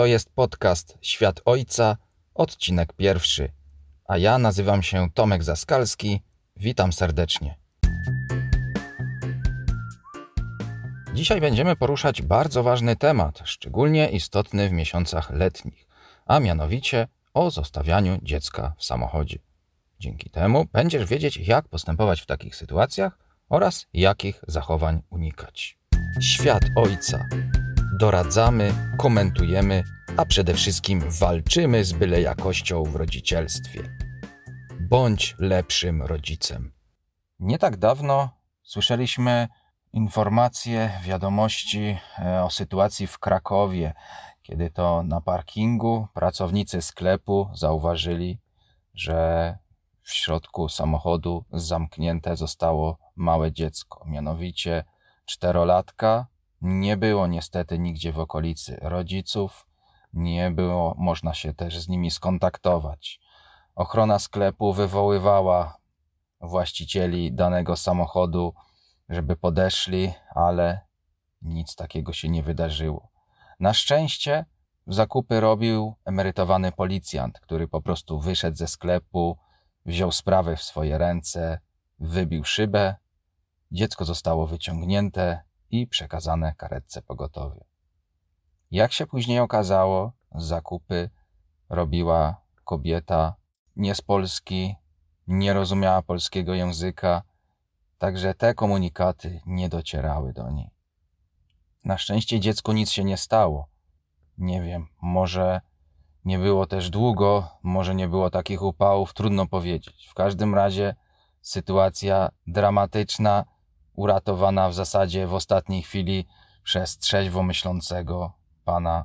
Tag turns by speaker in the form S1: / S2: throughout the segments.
S1: To jest podcast Świat Ojca, odcinek pierwszy. A ja nazywam się Tomek Zaskalski. Witam serdecznie. Dzisiaj będziemy poruszać bardzo ważny temat, szczególnie istotny w miesiącach letnich, a mianowicie o zostawianiu dziecka w samochodzie. Dzięki temu będziesz wiedzieć, jak postępować w takich sytuacjach oraz jakich zachowań unikać. Świat Ojca. Doradzamy, komentujemy, a przede wszystkim walczymy z byle jakością w rodzicielstwie. Bądź lepszym rodzicem. Nie tak dawno słyszeliśmy informacje, wiadomości e, o sytuacji w Krakowie, kiedy to na parkingu pracownicy sklepu zauważyli, że w środku samochodu zamknięte zostało małe dziecko, mianowicie czterolatka. Nie było niestety nigdzie w okolicy rodziców, nie było można się też z nimi skontaktować. Ochrona sklepu wywoływała właścicieli danego samochodu, żeby podeszli, ale nic takiego się nie wydarzyło. Na szczęście zakupy robił emerytowany policjant, który po prostu wyszedł ze sklepu, wziął sprawę w swoje ręce, wybił szybę, dziecko zostało wyciągnięte i przekazane karetce pogotowie. Jak się później okazało, zakupy robiła kobieta nie z Polski, nie rozumiała polskiego języka, także te komunikaty nie docierały do niej. Na szczęście dziecku nic się nie stało. Nie wiem, może nie było też długo, może nie było takich upałów, trudno powiedzieć. W każdym razie sytuacja dramatyczna, uratowana w zasadzie w ostatniej chwili przez trzeźwo myślącego pana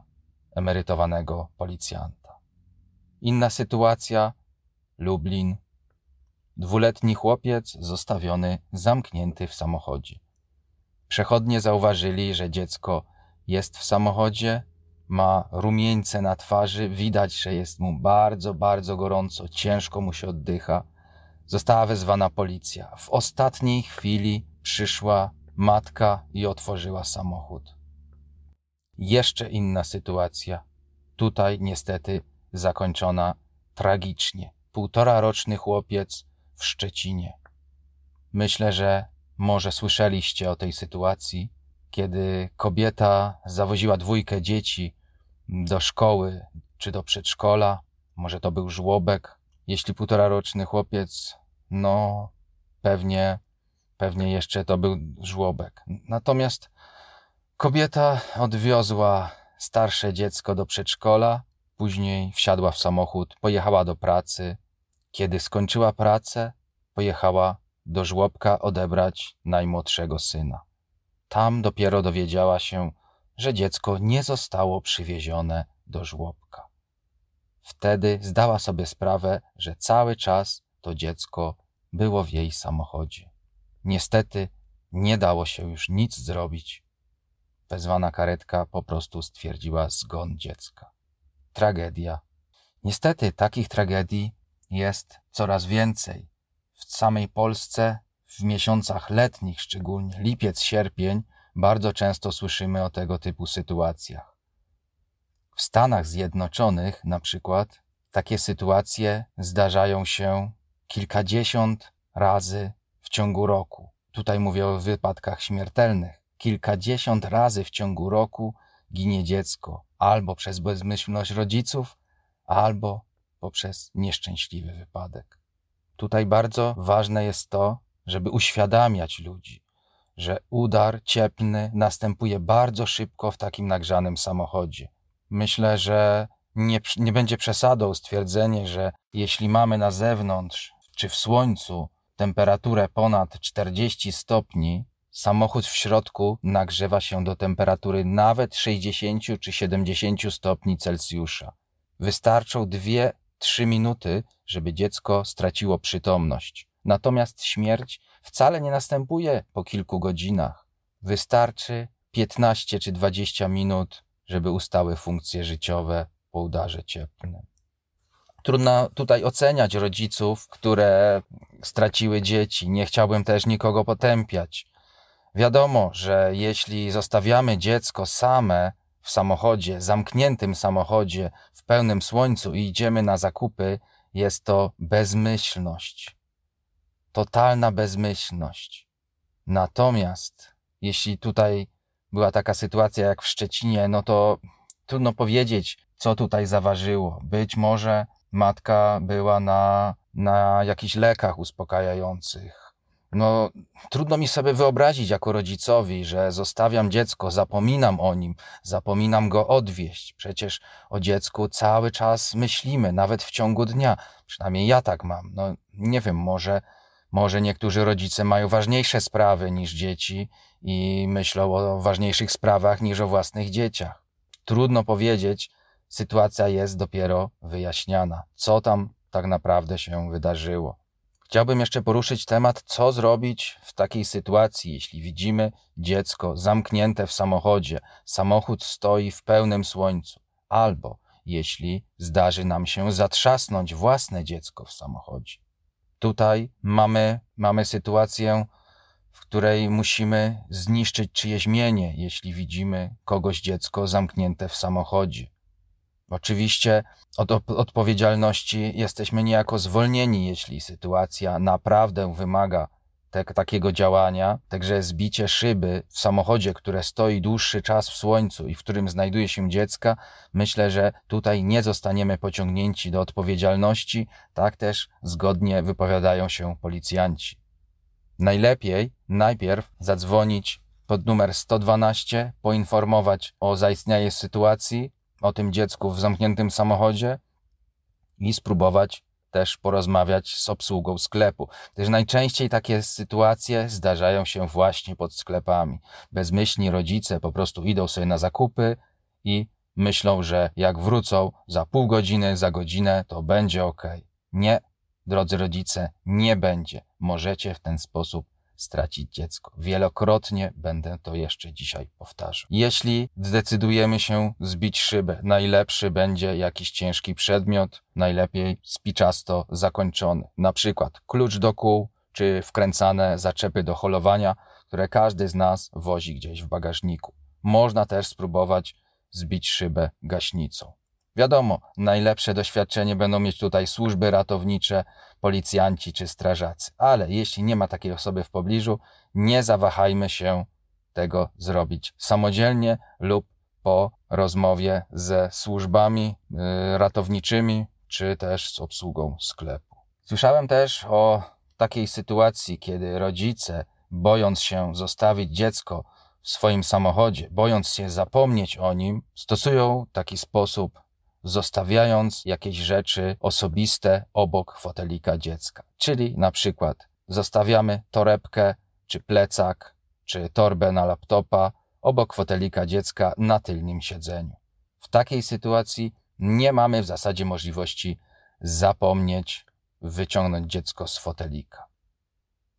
S1: emerytowanego policjanta. Inna sytuacja Lublin. Dwuletni chłopiec zostawiony zamknięty w samochodzie. Przechodnie zauważyli, że dziecko jest w samochodzie, ma rumieńce na twarzy, widać, że jest mu bardzo, bardzo gorąco, ciężko mu się oddycha. Została wezwana policja. W ostatniej chwili przyszła matka i otworzyła samochód. Jeszcze inna sytuacja. Tutaj niestety zakończona tragicznie. Półtora roczny chłopiec w Szczecinie. Myślę, że może słyszeliście o tej sytuacji, kiedy kobieta zawoziła dwójkę dzieci do szkoły czy do przedszkola. Może to był żłobek. Jeśli półtora roczny chłopiec, no pewnie, pewnie jeszcze to był żłobek. Natomiast kobieta odwiozła starsze dziecko do przedszkola, później wsiadła w samochód, pojechała do pracy. Kiedy skończyła pracę, pojechała do żłobka odebrać najmłodszego syna. Tam dopiero dowiedziała się, że dziecko nie zostało przywiezione do żłobka. Wtedy zdała sobie sprawę, że cały czas to dziecko było w jej samochodzie. Niestety nie dało się już nic zrobić. Wezwana karetka po prostu stwierdziła zgon dziecka. Tragedia. Niestety takich tragedii jest coraz więcej. W samej Polsce w miesiącach letnich, szczególnie lipiec, sierpień, bardzo często słyszymy o tego typu sytuacjach. W Stanach Zjednoczonych, na przykład, takie sytuacje zdarzają się kilkadziesiąt razy w ciągu roku. Tutaj mówię o wypadkach śmiertelnych. Kilkadziesiąt razy w ciągu roku ginie dziecko albo przez bezmyślność rodziców, albo poprzez nieszczęśliwy wypadek. Tutaj bardzo ważne jest to, żeby uświadamiać ludzi, że udar cieplny następuje bardzo szybko w takim nagrzanym samochodzie. Myślę, że nie, nie będzie przesadą stwierdzenie, że jeśli mamy na zewnątrz czy w słońcu temperaturę ponad 40 stopni, samochód w środku nagrzewa się do temperatury nawet 60 czy 70 stopni Celsjusza. Wystarczą 2-3 minuty, żeby dziecko straciło przytomność. Natomiast śmierć wcale nie następuje po kilku godzinach. Wystarczy 15 czy 20 minut, żeby ustały funkcje życiowe po udarze cieplnym. Trudno tutaj oceniać rodziców, które straciły dzieci. Nie chciałbym też nikogo potępiać. Wiadomo, że jeśli zostawiamy dziecko same w samochodzie, zamkniętym samochodzie, w pełnym słońcu i idziemy na zakupy, jest to bezmyślność. Totalna bezmyślność. Natomiast jeśli tutaj była taka sytuacja jak w Szczecinie, no to trudno powiedzieć, co tutaj zaważyło. Być może matka była na, na jakichś lekach uspokajających, no, trudno mi sobie wyobrazić jako rodzicowi, że zostawiam dziecko, zapominam o nim, zapominam go odwieźć. Przecież o dziecku cały czas myślimy, nawet w ciągu dnia. Przynajmniej ja tak mam. No, nie wiem, może, może niektórzy rodzice mają ważniejsze sprawy niż dzieci i myślą o ważniejszych sprawach niż o własnych dzieciach. Trudno powiedzieć, sytuacja jest dopiero wyjaśniana. Co tam tak naprawdę się wydarzyło? Chciałbym jeszcze poruszyć temat, co zrobić w takiej sytuacji, jeśli widzimy dziecko zamknięte w samochodzie, samochód stoi w pełnym słońcu, albo jeśli zdarzy nam się zatrzasnąć własne dziecko w samochodzie. Tutaj mamy, mamy sytuację, w której musimy zniszczyć czyjeś mienie, jeśli widzimy kogoś dziecko zamknięte w samochodzie. Oczywiście od odpowiedzialności jesteśmy niejako zwolnieni, jeśli sytuacja naprawdę wymaga te, takiego działania. Także zbicie szyby w samochodzie, które stoi dłuższy czas w słońcu i w którym znajduje się dziecka, myślę, że tutaj nie zostaniemy pociągnięci do odpowiedzialności. Tak też zgodnie wypowiadają się policjanci. Najlepiej najpierw zadzwonić pod numer 112, poinformować o zaistniałej sytuacji, o tym dziecku w zamkniętym samochodzie i spróbować też porozmawiać z obsługą sklepu, gdyż najczęściej takie sytuacje zdarzają się właśnie pod sklepami. Bezmyślni rodzice po prostu idą sobie na zakupy i myślą, że jak wrócą za pół godziny, za godzinę, to będzie ok. Nie, drodzy rodzice, nie będzie. Możecie w ten sposób stracić dziecko. Wielokrotnie będę to jeszcze dzisiaj powtarzał. Jeśli zdecydujemy się zbić szybę, najlepszy będzie jakiś ciężki przedmiot, najlepiej spiczasto zakończony. Na przykład klucz do kół, czy wkręcane zaczepy do holowania, które każdy z nas wozi gdzieś w bagażniku. Można też spróbować zbić szybę gaśnicą. Wiadomo, najlepsze doświadczenie będą mieć tutaj służby ratownicze, policjanci czy strażacy, ale jeśli nie ma takiej osoby w pobliżu, nie zawahajmy się tego zrobić samodzielnie lub po rozmowie ze służbami y, ratowniczymi czy też z obsługą sklepu. Słyszałem też o takiej sytuacji, kiedy rodzice, bojąc się zostawić dziecko w swoim samochodzie, bojąc się zapomnieć o nim, stosują taki sposób zostawiając jakieś rzeczy osobiste obok fotelika dziecka. Czyli na przykład zostawiamy torebkę, czy plecak, czy torbę na laptopa obok fotelika dziecka na tylnym siedzeniu. W takiej sytuacji nie mamy w zasadzie możliwości zapomnieć wyciągnąć dziecko z fotelika.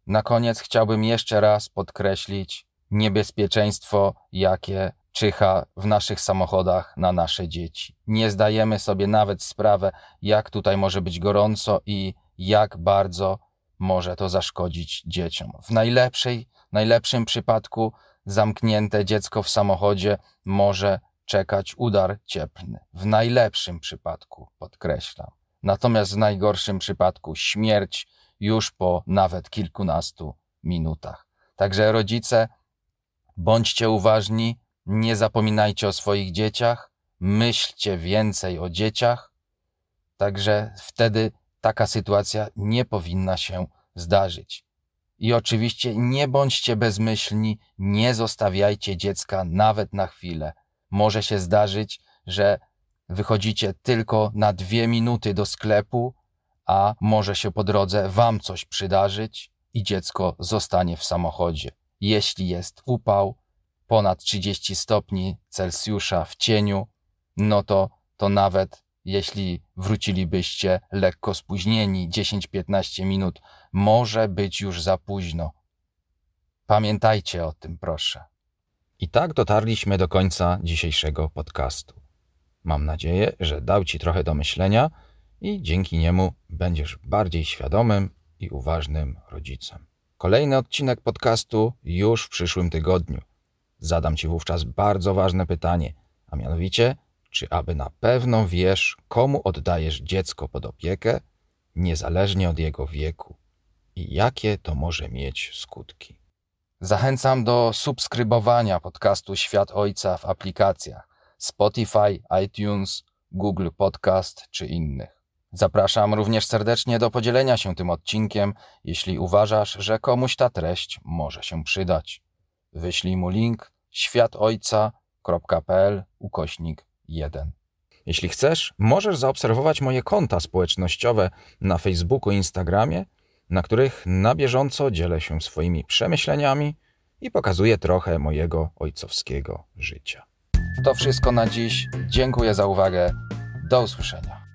S1: Na koniec chciałbym jeszcze raz podkreślić niebezpieczeństwo, jakie czyha w naszych samochodach na nasze dzieci. Nie zdajemy sobie nawet sprawę, jak tutaj może być gorąco i jak bardzo może to zaszkodzić dzieciom. W najlepszej, najlepszym przypadku zamknięte dziecko w samochodzie może czekać udar cieplny. W najlepszym przypadku, podkreślam. Natomiast w najgorszym przypadku śmierć już po nawet kilkunastu minutach. Także rodzice, bądźcie uważni, nie zapominajcie o swoich dzieciach, myślcie więcej o dzieciach, także wtedy taka sytuacja nie powinna się zdarzyć. I oczywiście nie bądźcie bezmyślni, nie zostawiajcie dziecka nawet na chwilę. Może się zdarzyć, że wychodzicie tylko na dwie minuty do sklepu, a może się po drodze wam coś przydarzyć i dziecko zostanie w samochodzie. Jeśli jest upał, ponad 30 stopni Celsjusza w cieniu, no to, to nawet jeśli wrócilibyście lekko spóźnieni 10-15 minut, może być już za późno. Pamiętajcie o tym, proszę. I tak dotarliśmy do końca dzisiejszego podcastu. Mam nadzieję, że dał Ci trochę do myślenia i dzięki niemu będziesz bardziej świadomym i uważnym rodzicem. Kolejny odcinek podcastu już w przyszłym tygodniu. Zadam Ci wówczas bardzo ważne pytanie. a mianowicie, czy aby na pewno wiesz, komu oddajesz dziecko pod opiekę, niezależnie od jego wieku i jakie to może mieć skutki. Zachęcam do subskrybowania podcastu Świat Ojca w aplikacjach Spotify, iTunes, Google Podcast czy innych. Zapraszam również serdecznie do podzielenia się tym odcinkiem, jeśli uważasz, że komuś ta treść może się przydać. Wyślij mu link światojca.pl ukośnik 1. Jeśli chcesz, możesz zaobserwować moje konta społecznościowe na Facebooku i Instagramie, na których na bieżąco dzielę się swoimi przemyśleniami i pokazuję trochę mojego ojcowskiego życia. To wszystko na dziś. Dziękuję za uwagę. Do usłyszenia.